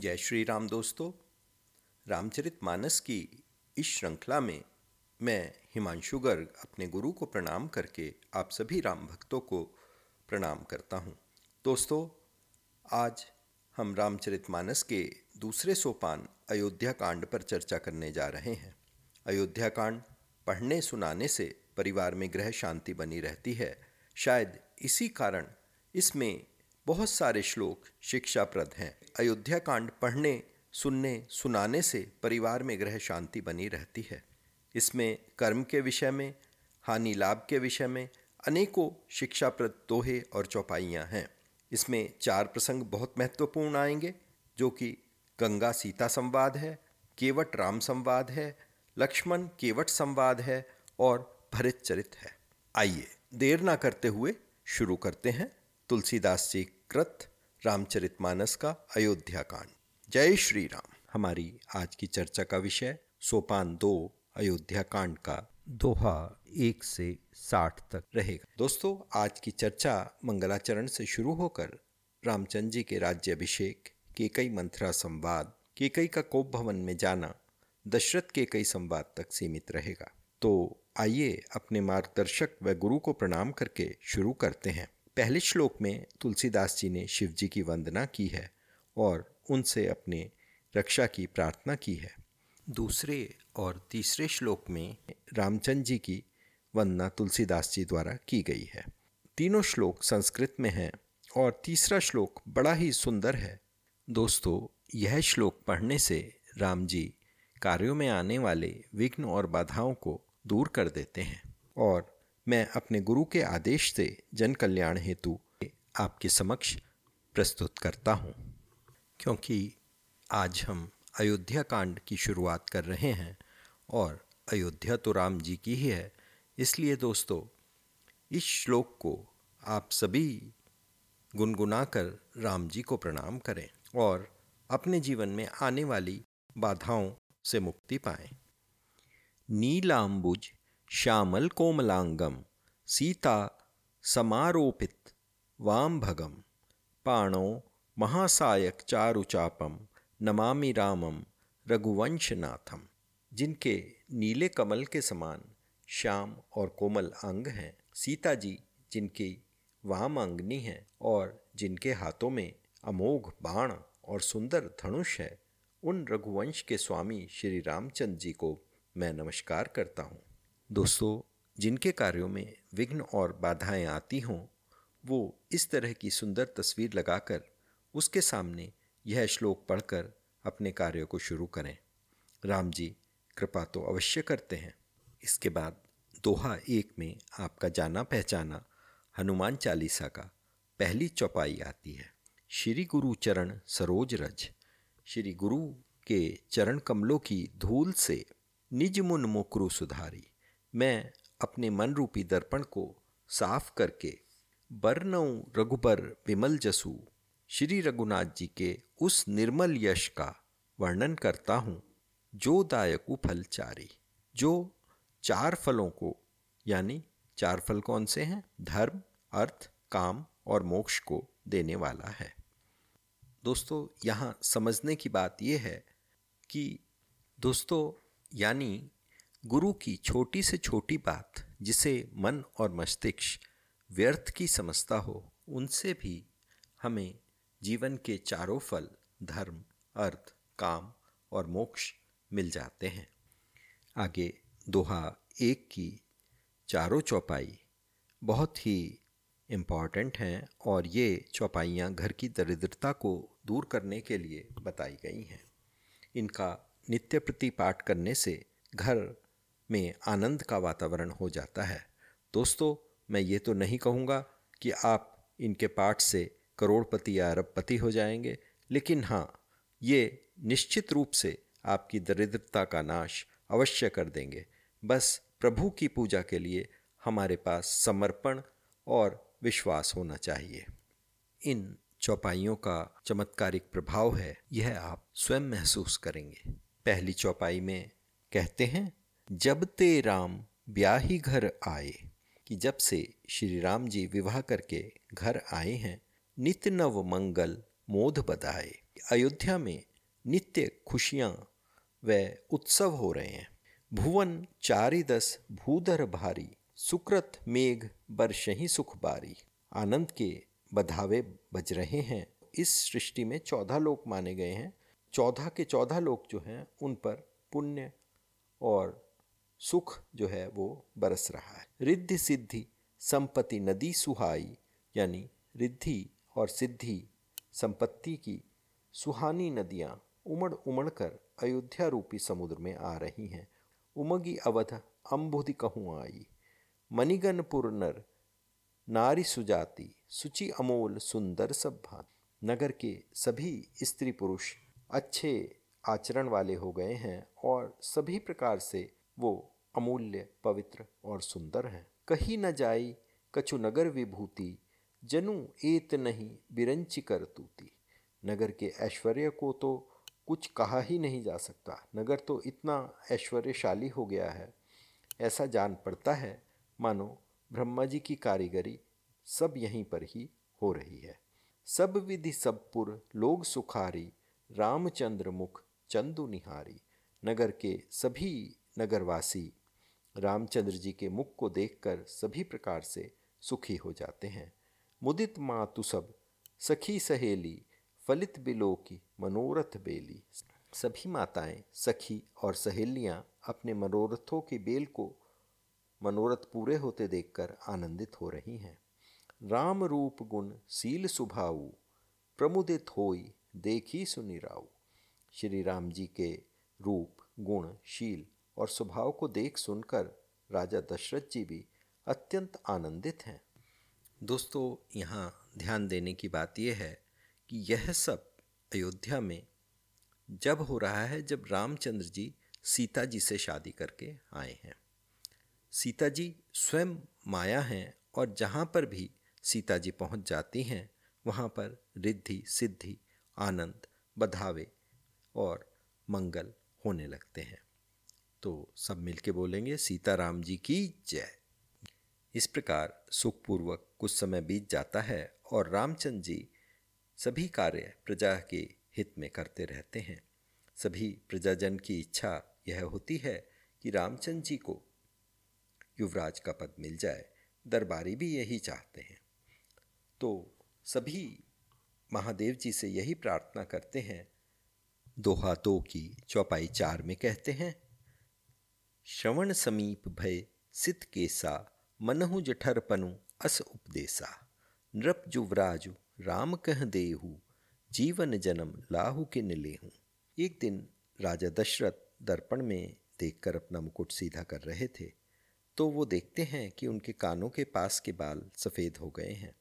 जय श्री राम दोस्तों। रामचरित मानस की इस श्रृंखला में मैं हिमांशु गर्ग अपने गुरु को प्रणाम करके आप सभी राम भक्तों को प्रणाम करता हूँ। दोस्तों, आज हम रामचरित मानस के दूसरे सोपान अयोध्या कांड पर चर्चा करने जा रहे हैं। अयोध्या कांड पढ़ने सुनाने से परिवार में ग्रह शांति बनी रहती है। शायद इसी कारण इसमें बहुत सारे श्लोक शिक्षाप्रद हैं। अयोध्या कांड पढ़ने, सुनने, सुनाने से परिवार में ग्रह शांति बनी रहती है। इसमें कर्म के विषय में, हानि लाभ के विषय में अनेकों शिक्षाप्रद दोहे और चौपाइयाँ हैं। इसमें चार प्रसंग बहुत महत्वपूर्ण आएँगे, जो कि गंगा सीता संवाद है, केवट राम संवाद है, लक्ष्मण केवट संवाद है और भरित चरित है। आइए, देर ना करते हुए शुरू करते हैं। तुलसीदास जी कृत, रामचरितमानस का अयोध्या कांड जय श्री राम हमारी आज की चर्चा का विषय सोपान दो अयोध्या कांड का दोहा एक से साठ तक रहेगा। दोस्तों, आज की चर्चा मंगलाचरण से शुरू होकर रामचंद्र जी के राज्य अभिषेक के कई मंत्रा संवाद के कई का कोप भवन में जाना, दशरथ के कई संवाद तक सीमित रहेगा। तो आइए अपने मार्गदर्शक व गुरु को प्रणाम करके शुरू करते हैं। पहले श्लोक में तुलसीदास जी ने शिव जी की वंदना की है और उनसे अपने रक्षा की प्रार्थना की है। दूसरे और तीसरे श्लोक में रामचंद्र जी की वंदना तुलसीदास जी द्वारा की गई है। तीनों श्लोक संस्कृत में हैं और तीसरा श्लोक बड़ा ही सुंदर है। दोस्तों, यह श्लोक पढ़ने से राम जी कार्यों में आने वाले विघ्न और बाधाओं को दूर कर देते हैं और मैं अपने गुरु के आदेश से जन कल्याण हेतु आपके समक्ष प्रस्तुत करता हूँ। क्योंकि आज हम अयोध्या कांड की शुरुआत कर रहे हैं और अयोध्या तो राम जी की ही है। इसलिए दोस्तों, इस श्लोक को आप सभी गुनगुना कर राम जी को प्रणाम करें और अपने जीवन में आने वाली बाधाओं से मुक्ति पाएँ। नीलाम्बुज श्यामल कोमलांगम, सीता समारोपित, वामभगम, पाणो महासायक चारुचापम, नमामि रामम, रघुवंशनाथम, जिनके नीले कमल के समान श्याम और कोमल अंग हैं। सीता जी, जिनकी वाम अंगनी हैं और जिनके हाथों में अमोघ बाण और सुंदर धनुष है, उन रघुवंश के स्वामी श्री रामचंद्र जी को मैं नमस्कार करता हूँ। दोस्तों, जिनके कार्यों में विघ्न और बाधाएँ आती हों, वो इस तरह की सुंदर तस्वीर लगाकर उसके सामने यह श्लोक पढ़कर अपने कार्यों को शुरू करें। राम जी, कृपा तो अवश्य करते हैं। इसके बाद दोहा एक में आपका जाना पहचाना हनुमान चालीसा का पहली चौपाई आती है। श्री गुरु चरण सरोज रज। श्री गुरु के चरण कमलों की धूल से निज मुन मुकरु सुधारी। मैं अपने मन रूपी दर्पण को साफ़ करके बरनऊ रघुबर विमल जसु, श्री रघुनाथ जी के उस निर्मल यश का वर्णन करता हूँ, जो दायकु फल चारी। जो चार फलों को, यानी चार फल कौन से हैं? धर्म, अर्थ, काम और मोक्ष को देने वाला है। दोस्तों, यहाँ समझने की बात यह है कि दोस्तों, यानी गुरु की छोटी से छोटी बात जिसे मन और मस्तिष्क व्यर्थ की समझता हो, उनसे भी हमें जीवन के चारों फल, धर्म, अर्थ, काम और मोक्ष मिल जाते हैं। आगे दोहा एक की चारों चौपाई बहुत ही इंपॉर्टेंट हैं और ये चौपाइयाँ घर की दरिद्रता को दूर करने के लिए बताई गई हैं। इनका नित्य प्रति पाठ करने से घर में आनंद का वातावरण हो जाता है। दोस्तों, मैं ये तो नहीं कहूँगा कि आप इनके पाठ से करोड़पति या अरबपति हो जाएँगे, लेकिन हाँ ये निश्चित रूप से आपकी दरिद्रता का नाश अवश्य कर देंगे। बस प्रभु की पूजा के लिए हमारे पास समर्पण और विश्वास होना चाहिए। इन चौपाइयों का चमत्कारिक प्रभाव है, यह आप स्वयं महसूस करेंगे। पहली चौपाई में कहते हैं जब ते राम ब्याही घर आए, कि जब से श्री राम जी विवाह करके घर आए हैं नित्य नव मंगल मोध बधाए। अयोध्या में नित्य खुशियाँ व उत्सव हो रहे हैं। भुवन चारि दस भूधर भारी, सुकृत मेघ बरसही सुख बारी। आनंद के बधावे बज रहे हैं। इस सृष्टि में चौदह लोक माने गए हैं। चौदह के चौदह लोक जो हैं, उन पर पुण्य और सुख जो है वो बरस रहा है। रिद्धि सिद्धि संपत्ति नदी सुहाई, यानी रिद्धि और सिद्धि संपत्ति की सुहानी नदियाँ उमड़ उमड़ कर अयोध्या रूपी समुद्र में आ रही हैं। उमगी अवध अम्बुधि कहूँ आई। मणिगनपुर नर नारी सुजाति, सुचि अमोल सुंदर सब भात। नगर के सभी स्त्री पुरुष अच्छे आचरण वाले हो गए हैं और सभी प्रकार से वो अमूल्य, पवित्र और सुंदर हैं। कहीं न जाई कछु नगर विभूति, जनु एत नहीं बिरंची कर तूती। नगर के ऐश्वर्य को तो कुछ कहा ही नहीं जा सकता। नगर तो इतना ऐश्वर्यशाली हो गया है। ऐसा जान पड़ता है, मानो ब्रह्मा जी की कारीगरी सब यहीं पर ही हो रही है। सब विधि सब पुर, लोग सुखारी, रामचंद्र मुख चंदु निहारी। नगर के सभी नगरवासी रामचंद्र जी के मुख को देखकर सभी प्रकार से सुखी हो जाते हैं। मुदित माँ तु सब, सखी सहेली, फलित बिलो की मनोरथ बेली। सभी माताएँ, सखी और सहेलियाँ अपने मनोरथों की बेल को मनोरथ पूरे होते देखकर आनंदित हो रही हैं। राम रूप गुण सील सुभाऊ, प्रमुदित होई देखी सुनिराऊ। श्री राम जी के रूप गुण शील और स्वभाव को देख सुनकर राजा दशरथ जी भी अत्यंत आनंदित हैं। दोस्तों, यहाँ ध्यान देने की बात यह है कि यह सब अयोध्या में जब हो रहा है जब रामचंद्र जी सीता जी से शादी करके आए हैं। सीता जी स्वयं माया हैं और जहाँ पर भी सीता जी पहुँच जाती हैं, वहाँ पर रिद्धि, सिद्धि, आनंद, बधावे और मंगल होने लगते हैं। तो सब मिलके बोलेंगे, सीताराम जी की जय। इस प्रकार सुखपूर्वक कुछ समय बीत जाता है और रामचंद्र जी सभी कार्य प्रजा के हित में करते रहते हैं। सभी प्रजाजन की इच्छा यह होती है कि रामचंद्र जी को युवराज का पद मिल जाए। दरबारी भी यही चाहते हैं। तो सभी महादेव जी से यही प्रार्थना करते हैं। दोहा तो की चौपाई चार में कहते हैं श्रवण समीप भय सित केसा, मनहु जठरपनु अस उपदेसा। नृप जुवराजु राम कह देहु, जीवन जन्म लाहु के निलेहू एक दिन राजा दशरथ दर्पण में देखकर अपना मुकुट सीधा कर रहे थे तो वो देखते हैं कि उनके कानों के पास के बाल सफ़ेद हो गए हैं।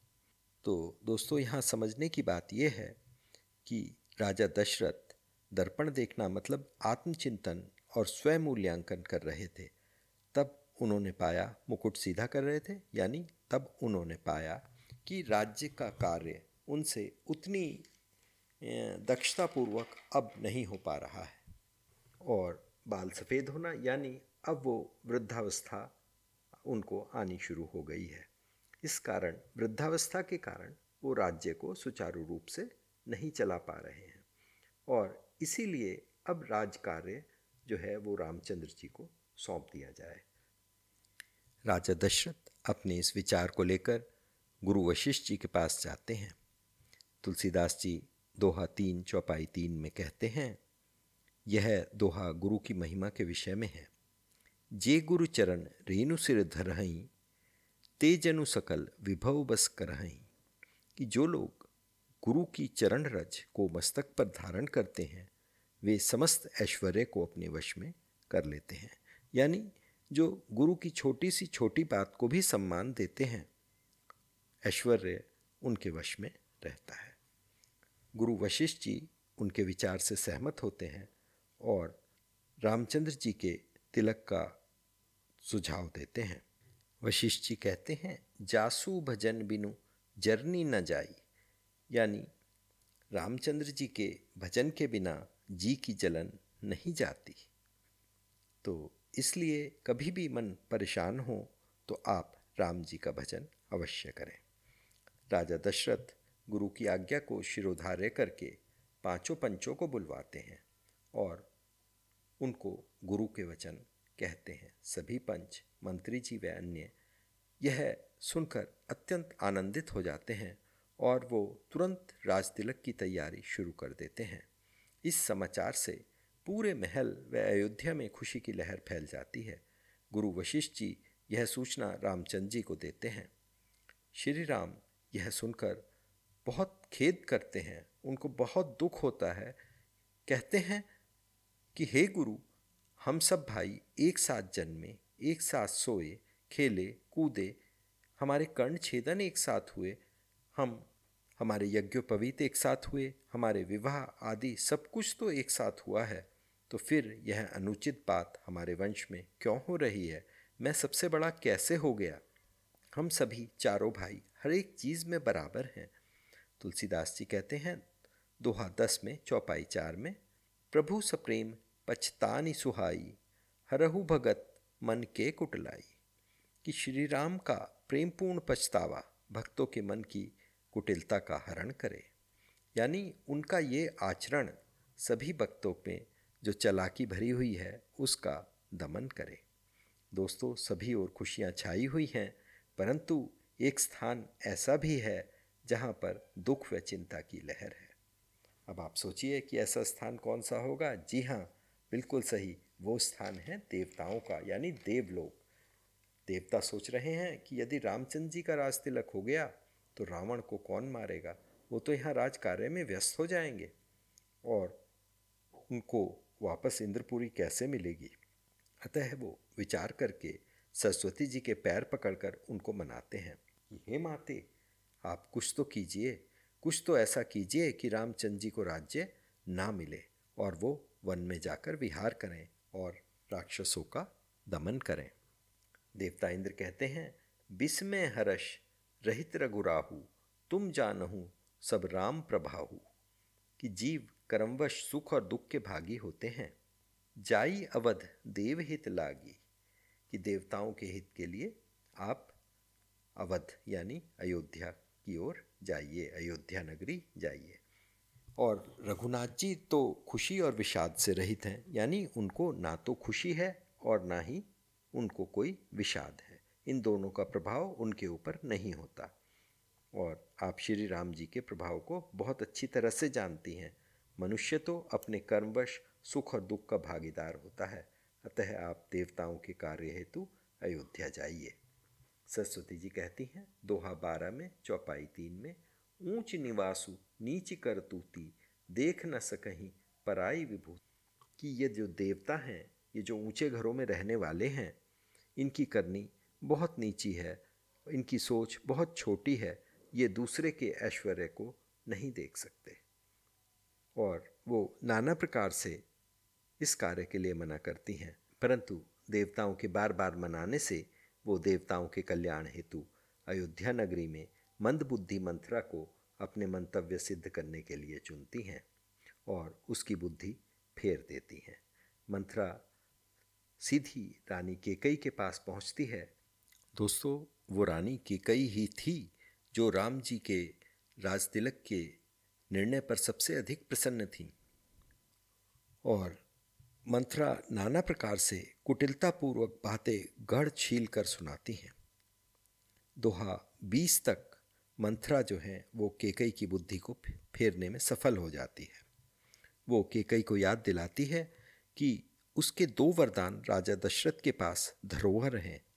तो दोस्तों, यहाँ समझने की बात यह है कि राजा दशरथ दर्पण देखना मतलब आत्मचिंतन और स्वयं मूल्यांकन कर रहे थे। तब उन्होंने पाया, मुकुट सीधा कर रहे थे, यानी तब उन्होंने पाया कि राज्य का कार्य उनसे उतनी दक्षतापूर्वक अब नहीं हो पा रहा है। और बाल सफ़ेद होना, यानी अब वो वृद्धावस्था उनको आनी शुरू हो गई है। इस कारण, वृद्धावस्था के कारण वो राज्य को सुचारू रूप से नहीं चला पा रहे हैं। और इसीलिए अब राज कार्य जो है वो रामचंद्र जी को सौंप दिया जाए। राजा दशरथ अपने इस विचार को लेकर गुरु वशिष्ठ जी के पास जाते हैं। तुलसीदास जी दोहा तीन, चौपाई तीन में कहते हैं, यह दोहा गुरु की महिमा के विषय में है। जे गुरु चरण रेणु सिर धरहई, ते जनु सकल विभव बस करहई, कि जो लोग गुरु की चरण रज को मस्तक पर धारण करते हैं वे समस्त ऐश्वर्य को अपने वश में कर लेते हैं। यानी जो गुरु की छोटी सी छोटी बात को भी सम्मान देते हैं, ऐश्वर्य उनके वश में रहता है। गुरु वशिष्ठ जी उनके विचार से सहमत होते हैं और रामचंद्र जी के तिलक का सुझाव देते हैं। वशिष्ठ जी कहते हैं, जासू भजन बिनु जरनी न जाई। यानी रामचंद्र जी के भजन के बिना जी की जलन नहीं जाती। तो इसलिए कभी भी मन परेशान हो तो आप राम जी का भजन अवश्य करें। राजा दशरथ गुरु की आज्ञा को शिरोधार्य करके पाँचों पंचों को बुलवाते हैं और उनको गुरु के वचन कहते हैं। सभी पंच, मंत्री जी व अन्य, यह सुनकर अत्यंत आनंदित हो जाते हैं और वो तुरंत राजतिलक की तैयारी शुरू कर देते हैं। इस समाचार से पूरे महल व अयोध्या में खुशी की लहर फैल जाती है। गुरु वशिष्ठ जी यह सूचना रामचंद्र जी को देते हैं। श्री राम यह सुनकर बहुत खेद करते हैं। उनको बहुत दुख होता है। कहते हैं कि, हे गुरु, हम सब भाई एक साथ जन्मे, एक साथ सोए, खेले, कूदे, हमारे कर्ण छेदन एक साथ हुए, हम हमारे यज्ञोपवीत एक साथ हुए, हमारे विवाह आदि सब कुछ तो एक साथ हुआ है। तो फिर यह अनुचित बात हमारे वंश में क्यों हो रही है? मैं सबसे बड़ा कैसे हो गया? हम सभी चारों भाई हर एक चीज़ में बराबर हैं। तुलसीदास जी कहते हैं, दोहा दस में, चौपाई चार में, प्रभु सप्रेम पछतानी सुहाई, हरहु भगत मन के कुटलाई। कि श्री राम का प्रेमपूर्ण पछतावा भक्तों के मन की कुटिलता का हरण करे। यानी उनका ये आचरण सभी भक्तों पे जो चलाकी भरी हुई है, उसका दमन करे। दोस्तों, सभी और खुशियाँ छाई हुई हैं, परंतु एक स्थान ऐसा भी है जहाँ पर दुख व चिंता की लहर है। अब आप सोचिए कि ऐसा स्थान कौन सा होगा? जी हाँ बिल्कुल सही, वो स्थान है देवताओं का, यानी देवलोक। देवता सोच रहे हैं कि यदि रामचंद्र जी का राज तिलक हो गया तो रावण को कौन मारेगा? वो तो यहाँ राज कार्य में व्यस्त हो जाएँगे। और उनको वापस इंद्रपुरी कैसे मिलेगी? अतः वो विचार करके सरस्वती जी के पैर पकड़कर उनको मनाते हैं। कि हे माते, आप कुछ तो कीजिए। कुछ तो ऐसा कीजिए कि रामचंद्र जी को राज्य ना मिले और वो वन में जाकर विहार करें और राक्षसों का दमन करें। देवता इंद्र कहते हैं, बिस्मय हर्ष रहित रघुराहु, तुम जानहु, सब राम प्रभाहु, कि जीव कर्मवश सुख और दुख के भागी होते हैं। जाई अवध देव हित लागी, कि देवताओं के हित के लिए आप अवध, यानी अयोध्या की ओर जाइए, अयोध्या नगरी जाइए। और रघुनाथ जी तो खुशी और विषाद से रहित हैं, यानी उनको ना तो खुशी है और ना ही उनको कोई विषाद है। इन दोनों का प्रभाव उनके ऊपर नहीं होता। और आप श्री राम जी के प्रभाव को बहुत अच्छी तरह से जानती हैं। मनुष्य तो अपने कर्मवश सुख और दुख का भागीदार होता है। अतः आप देवताओं के कार्य हेतु अयोध्या जाइए। सरस्वती जी कहती हैं, दोहा बारह में, चौपाई तीन में, ऊंच निवासु, नीच कर तूती, देख न सकहीं, पराई विभूति। कि ये जो देवता हैं, ये जो ऊँचे घरों में रहने वाले हैं, इनकी करनी बहुत नीची है, इनकी सोच बहुत छोटी है, ये दूसरे के ऐश्वर्य को नहीं देख सकते। और वो नाना प्रकार से इस कार्य के लिए मना करती हैं, परंतु देवताओं के बार बार मनाने से वो देवताओं के कल्याण हेतु अयोध्या नगरी में मंदबुद्धि मंत्रा को अपने मंतव्य सिद्ध करने के लिए चुनती हैं और उसकी बुद्धि फेर देती हैं। मंत्रा सीधी रानी केकई के पास पहुँचती है दोस्तों, वो रानी कई ही थी जो राम जी के राज तिलक के निर्णय पर सबसे अधिक प्रसन्न थी। और मंत्रा नाना प्रकार से कुटिलतापूर्वक बातें गढ़ छील कर सुनाती हैं। दोहा बीस तक मंत्रा जो है, वो केकई की बुद्धि को फेरने में सफल हो जाती है। वो केकई को याद दिलाती है कि उसके दो वरदान राजा दशरथ के पास धरोहर हैं।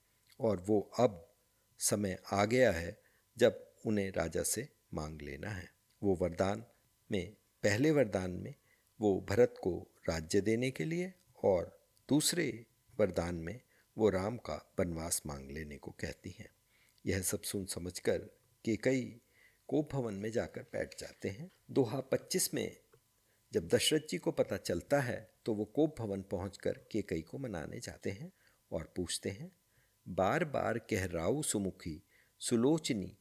और वो अब समय आ गया है जब उन्हें राजा से मांग लेना है। वो वरदान में, पहले वरदान में, वो भरत को राज्य देने के लिए और दूसरे वरदान में वो राम का वनवास मांग लेने को कहती हैं। यह सब सुन समझकर के कई कोप भवन में जाकर बैठ जाते हैं। दोहा पच्चीस में जब दशरथ जी को पता चलता है तो वो कोप भवन पहुँच कर केकई को मनाने जाते हैं और पूछते हैं बार बार कह राउ सुमुखी, सुलोचनी,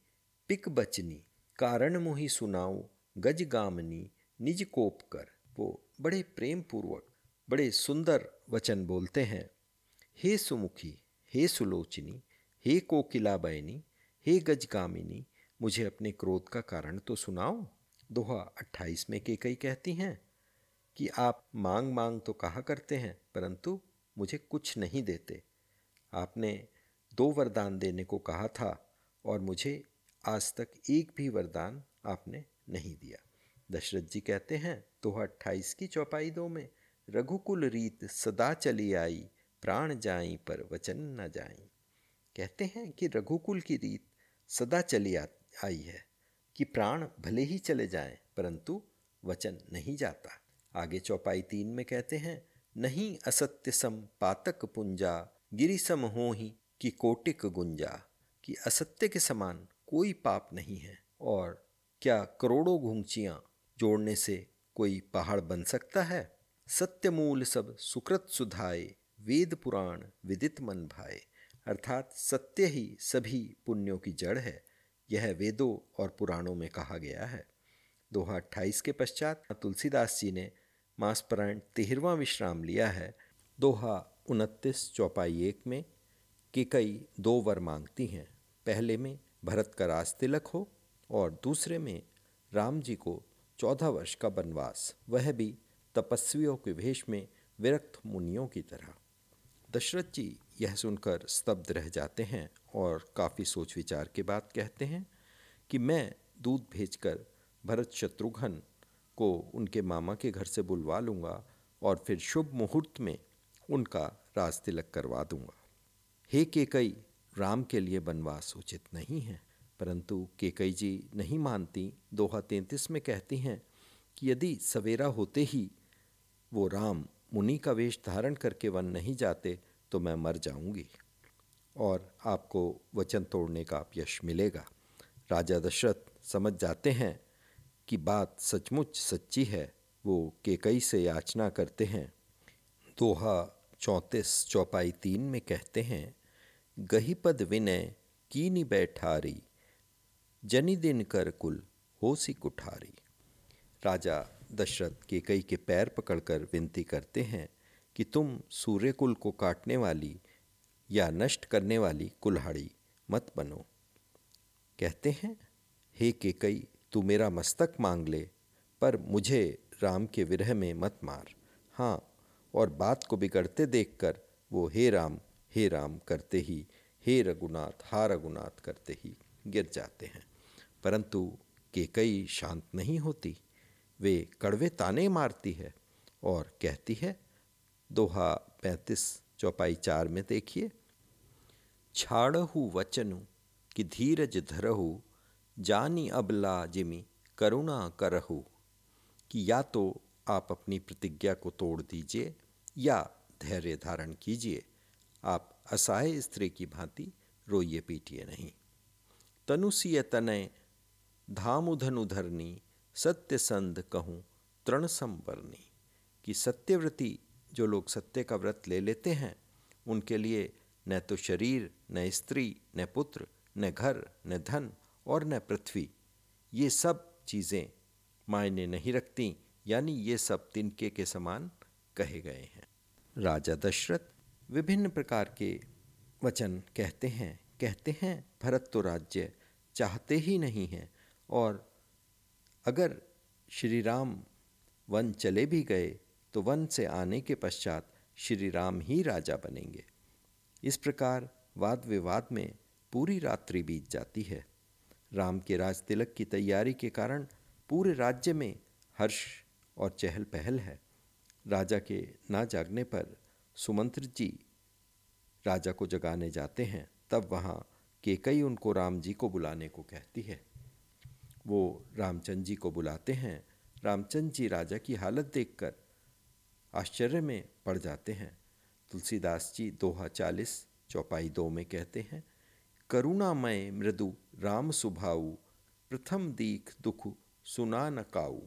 पिक बचनी, कारण मुही सुनाऊ, गज गामनी, निज कोप कर। वो बड़े प्रेम पूर्वक बड़े सुंदर वचन बोलते हैं। हे सुमुखी, हे सुलोचनी, हे कोकिला बैनी, हे गज गजगामिनी मुझे अपने क्रोध का कारण तो सुनाओ दोहा अट्ठाईस में के कई कहती हैं कि आप मांग मांग तो कहा करते हैं, परंतु मुझे कुछ नहीं देते। आपने दो वरदान देने को कहा था और मुझे आज तक एक भी वरदान आपने नहीं दिया। दशरथ जी कहते हैं दोहा अट्ठाईस की चौपाई दो में रघुकुल रीत सदा चली आई, प्राण जाई पर वचन न जाई। कहते हैं कि रघुकुल की रीत सदा चली आई है, कि प्राण भले ही चले जाएँ, परंतु वचन नहीं जाता। आगे चौपाई तीन में कहते हैं, नहीं असत्य सम पातक पुंजा, गिरिसम हो ही कि कोटिक गुंजा कि असत्य के समान कोई पाप नहीं है और क्या करोड़ों घूंचियाँ जोड़ने से कोई पहाड़ बन सकता है? सत्य मूल सब सुकृत सुधाए वेद पुराण विदित मन भाए अर्थात सत्य ही सभी पुण्यों की जड़ है, यह वेदों और पुराणों में कहा गया है। दोहा अट्ठाईस के पश्चात तुलसीदास जी ने मासपरायण तेहरवा विश्राम लिया है। दोहा उनतीस चौपाई एक में कि कई दो वर मांगती हैं, पहले में भरत का राज तिलक हो और दूसरे में राम जी को चौदह वर्ष का वनवास, वह भी तपस्वियों के वेश में विरक्त मुनियों की तरह। दशरथ जी यह सुनकर स्तब्ध रह जाते हैं और काफ़ी सोच विचार के बाद कहते हैं कि मैं दूध भेजकर भरत शत्रुघ्न को उनके मामा के घर से बुलवा लूँगा और फिर शुभ मुहूर्त में उनका राज तिलक करवा दूँगा। हे केकई, राम के लिए बनवास उचित नहीं है। परंतु केकई जी नहीं मानती, दोहा तैंतीस में कहती हैं कि यदि सवेरा होते ही वो राम मुनि का वेश धारण करके वन नहीं जाते तो मैं मर जाऊँगी। और आपको वचन तोड़ने का यश मिलेगा। राजा दशरथ समझ जाते हैं कि बात सचमुच सच्ची है। वो केकई से याचना करते हैं। दोहा चौंतीस चौपाई तीन में कहते हैं गही पद विनय कीनी बैठारी, जनी दिन कर कुल होसी कुठारी। राजा दशरथ केकई के पैर पकड़कर विनती करते हैं कि तुम सूर्यकुल को काटने वाली या नष्ट करने वाली कुल्हाड़ी मत बनो। कहते हैं, हे केकई तू मेरा मस्तक मांग ले, पर मुझे राम के विरह में मत मार। हाँ और बात को बिगड़ते देखकर वो हे राम हे राम, करते ही, हे रघुनाथ, हा रघुनाथ करते ही गिर जाते हैं। परंतु केकई शांत नहीं होती। वे कड़वे ताने मारती है और कहती है, दोहा पैंतीस चौपाई चार में देखिए। छाड़हु वचनु कि धीरज धरहु, जानी अबला जिमी करुणा करहु, कि या तो आप अपनी प्रतिज्ञा को तोड़ दीजिए या धैर्य धारण कीजिए। आप असहाय स्त्री की भांति रोइए पीटिए नहीं। तनुसीय तनय धामुधन उधरनी सत्य संध कहूँ, तृण संवरणी कि सत्यव्रती जो लोग सत्य का व्रत ले लेते हैं, उनके लिए न तो शरीर, न स्त्री, न पुत्र, न घर, न धन और न पृथ्वी, ये सब चीज़ें मायने नहीं रखती, यानी ये सब तिनके के समान कहे गए हैं। राजा दशरथ विभिन्न प्रकार के वचन कहते हैं। कहते हैं, भरत तो राज्य चाहते ही नहीं हैं और अगर श्री राम वन चले भी गए तो वन से आने के पश्चात श्री राम ही राजा बनेंगे। इस प्रकार वाद विवाद में पूरी रात्रि बीत जाती है। राम के राज तिलक की तैयारी के कारण पूरे राज्य में हर्ष और चहल पहल है। राजा के ना जागने पर सुमंत्र जी, राजा को जगाने जाते हैं, तब वहाँ केकई उनको राम जी को बुलाने को कहती है। वो रामचंद्र जी को बुलाते हैं। रामचंद्र जी राजा की हालत देखकर आश्चर्य में पड़ जाते हैं। तुलसीदास जी दोहा चालीस, चौपाई दो में कहते हैं, करुणामय मृदु, राम सुभाऊ, प्रथम दीख दुख सुना न काऊ।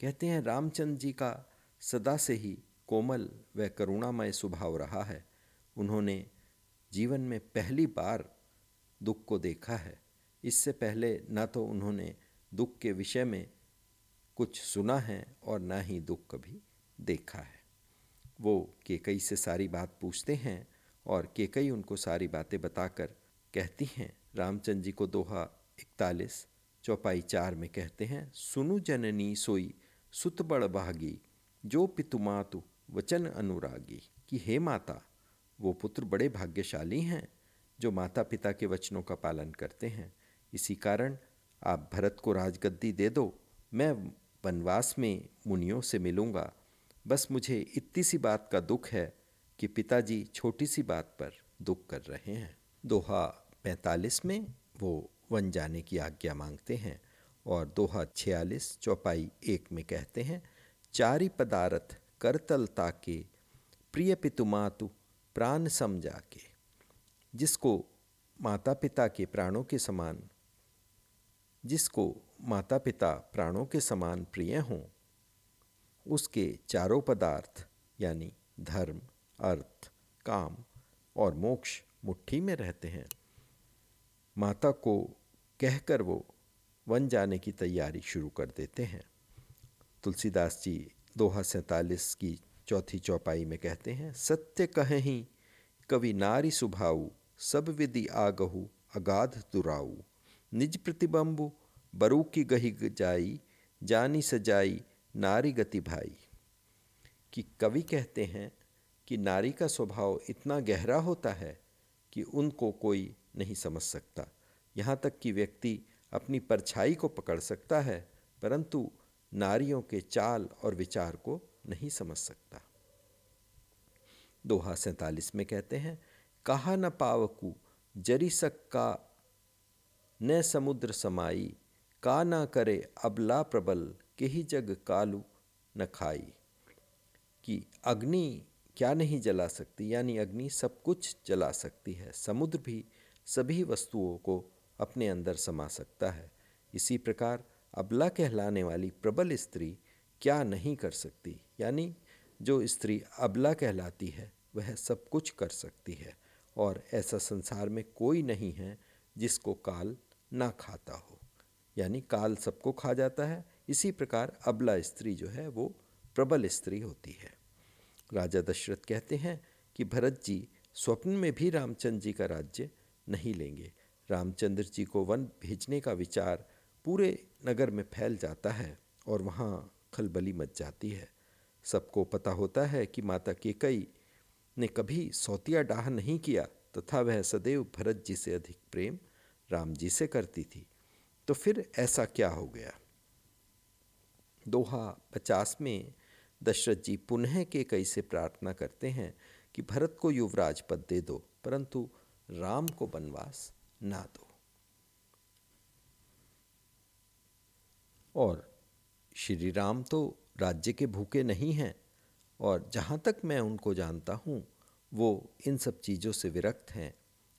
कहते हैं रामचंद्र जी का सदा से ही कोमल व करुणामय स्वभाव रहा है। उन्होंने जीवन में पहली बार दुख को देखा है। इससे पहले न तो उन्होंने दुख के विषय में कुछ सुना है और ना ही दुख कभी देखा है। वो केकई से सारी बात पूछते हैं और केकई उनको सारी बातें बताकर कहती हैं। रामचंद्र जी को दोहा इकतालीस, चौपाई चार में कहते हैं, सुनु जननी सोई सुत बड़ भागी जो पितुमातु वचन अनुरागी कि हे माता, वो पुत्र बड़े भाग्यशाली हैं जो माता पिता के वचनों का पालन करते हैं। इसी कारण आप भरत को राजगद्दी दे दो, मैं वनवास में मुनियों से मिलूँगा। बस मुझे इतनी सी बात का दुख है कि पिताजी छोटी सी बात पर दुख कर रहे हैं। दोहा पैंतालीस में वो वन जाने की आज्ञा मांगते हैं और दोहा छियालीस चौपाई एक में कहते हैं चारी पदार्थ करतल ताके प्रिय पितुमातु प्राण समझा के जिसको माता पिता के प्राणों के समान, जिसको माता पिता प्राणों के समान प्रिय हों, उसके चारों पदार्थ, यानी धर्म, अर्थ, काम और मोक्ष मुट्ठी में रहते हैं। माता को कहकर वो वन जाने की तैयारी शुरू कर देते हैं। तुलसीदास जी दोहा सैतालीस की चौथी चौपाई में कहते हैं, सत्य कह ही कवि नारी सुभाऊ, सब विधि आगहु, अगाध दुराऊ। निज प्रतिबंबु, बरू की गही जाई, जानी सजाई नारी गति भाई। कि कवि कहते हैं कि नारी का स्वभाव इतना गहरा होता है कि उनको कोई नहीं समझ सकता। यहाँ तक कि व्यक्ति अपनी परछाई को पकड़ सकता है, परंतु नारियों के चाल और विचार को नहीं समझ सकता। दोहा सैतालीस में कहते हैं, कहा न पावकू, जरी सक्का न समुद्र समाई, का ना करे अबला प्रबल के ही जग कालू न खाई। कि अग्नि क्या नहीं जला सकती? यानी अग्नि सब कुछ जला सकती है। समुद्र भी सभी वस्तुओं को अपने अंदर समा सकता है। इसी प्रकार अबला कहलाने वाली प्रबल स्त्री क्या नहीं कर सकती? यानी जो स्त्री अबला कहलाती है, वह सब कुछ कर सकती है, और ऐसा संसार में कोई नहीं है जिसको काल ना खाता हो। यानी काल सबको खा जाता है, इसी प्रकार अबला स्त्री जो है, वो प्रबल स्त्री होती है। राजा दशरथ कहते हैं कि भरत जी स्वप्न में भी रामचंद्र जी का राज्य नहीं लेंगे। रामचंद्र जी को वन भेजने का विचार पूरे नगर में फैल जाता है और वहाँ खलबली मच जाती है। सबको पता होता है कि माता केकई ने कभी सौतिया डाह नहीं किया, तथा वह सदैव भरत जी से अधिक प्रेम राम जी से करती थी। तो फिर ऐसा क्या हो गया? दोहा पचास में दशरथ जी पुनः के कई से प्रार्थना करते हैं कि भरत को युवराज पद दे दो, परंतु राम को वनवास ना दो। और श्री राम तो राज्य के भूखे नहीं हैं और जहाँ तक मैं उनको जानता हूँ, वो इन सब चीज़ों से विरक्त हैं।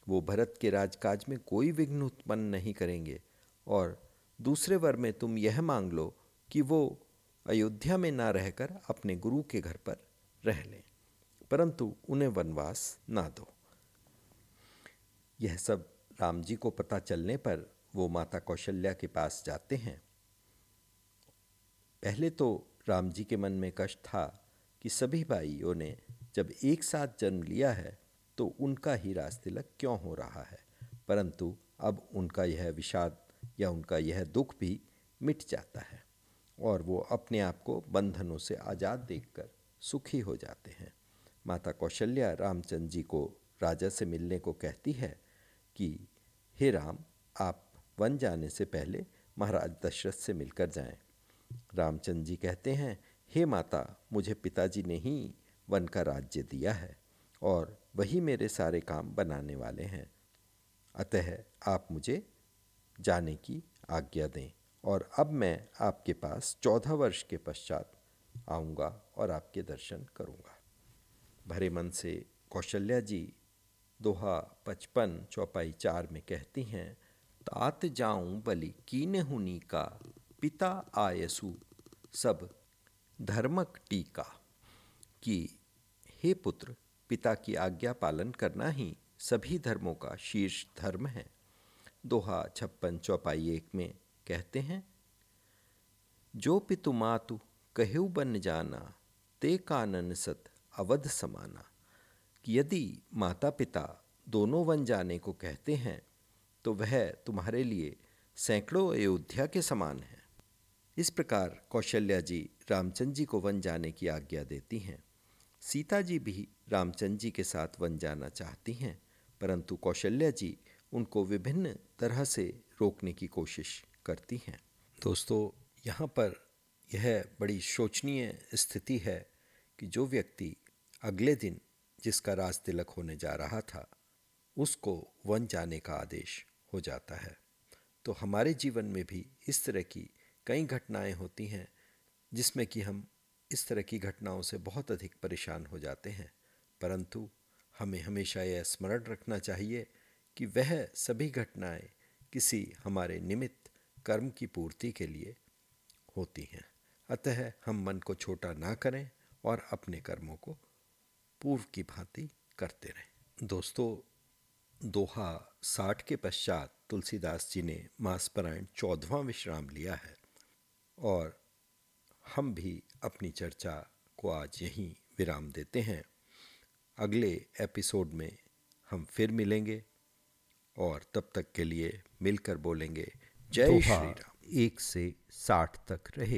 वो भरत के राजकाज में कोई विघ्न उत्पन्न नहीं करेंगे और दूसरे वर में तुम यह मांग लो कि वो अयोध्या में ना रहकर अपने गुरु के घर पर रह लें। परंतु उन्हें वनवास ना दो। यह सब राम जी को पता चलने पर वो माता कौशल्या के पास जाते हैं। पहले तो राम जी के मन में कष्ट था कि सभी भाइयों ने जब एक साथ जन्म लिया है तो उनका ही राज तिलक क्यों हो रहा है परंतु अब उनका यह विषाद या उनका यह दुख भी मिट जाता है और वो अपने आप को बंधनों से आज़ाद देखकर सुखी हो जाते हैं माता कौशल्या रामचंद्र जी को राजा से मिलने को कहती है कि, हे राम, आप वन जाने से पहले महाराज दशरथ से मिलकर जाएँ। रामचंद्र जी कहते हैं, हे माता, मुझे पिताजी ने ही वन का राज्य दिया है और वही मेरे सारे काम बनाने वाले हैं। अतः आप मुझे जाने की आज्ञा दें और अब मैं आपके पास चौदह वर्ष के पश्चात आऊँगा और आपके दर्शन करूँगा। भरे मन से कौशल्या जी दोहा पचपन चौपाई चार में कहती हैं, तात जाऊँ बलि कीन हुनी का पिता आयसु, सब धर्मक टीका कि हे पुत्र, पिता की आज्ञा पालन करना ही सभी धर्मों का शीर्ष धर्म है। दोहा छप्पन चौपाई एक में कहते हैं, जो पितु मातु कहु बन जाना, ते कानन सत अवध समाना। यदि माता पिता दोनों वन जाने को कहते हैं तो वह तुम्हारे लिए सैकड़ों अयोध्या के समान है। इस प्रकार कौशल्या जी रामचंद्र जी को वन जाने की आज्ञा देती हैं। सीता जी भी रामचंद्र जी के साथ वन जाना चाहती हैं, परंतु कौशल्या जी उनको विभिन्न तरह से रोकने की कोशिश करती हैं। दोस्तों, यहाँ पर यह बड़ी शोचनीय स्थिति है कि जो व्यक्ति अगले दिन जिसका राज तिलक होने जा रहा था, उसको वन जाने का आदेश हो जाता है। तो हमारे जीवन में भी इस तरह की कई घटनाएँ होती हैं, जिसमें कि हम इस तरह की घटनाओं से बहुत अधिक परेशान हो जाते हैं। परंतु हमें हमेशा यह स्मरण रखना चाहिए कि वह सभी घटनाएँ किसी हमारे निमित्त कर्म की पूर्ति के लिए होती हैं। अतः हम मन को छोटा ना करें और अपने कर्मों को पूर्व की भांति करते रहें। दोस्तों, दोहा साठ के पश्चात तुलसीदास जी ने मासपरायण चौदवा विश्राम लिया है। और हम भी अपनी चर्चा को आज यहीं विराम देते हैं। अगले एपिसोड में हम फिर मिलेंगे और तब तक के लिए मिलकर बोलेंगे जय श्री राम। एक से साठ तक रहेगा।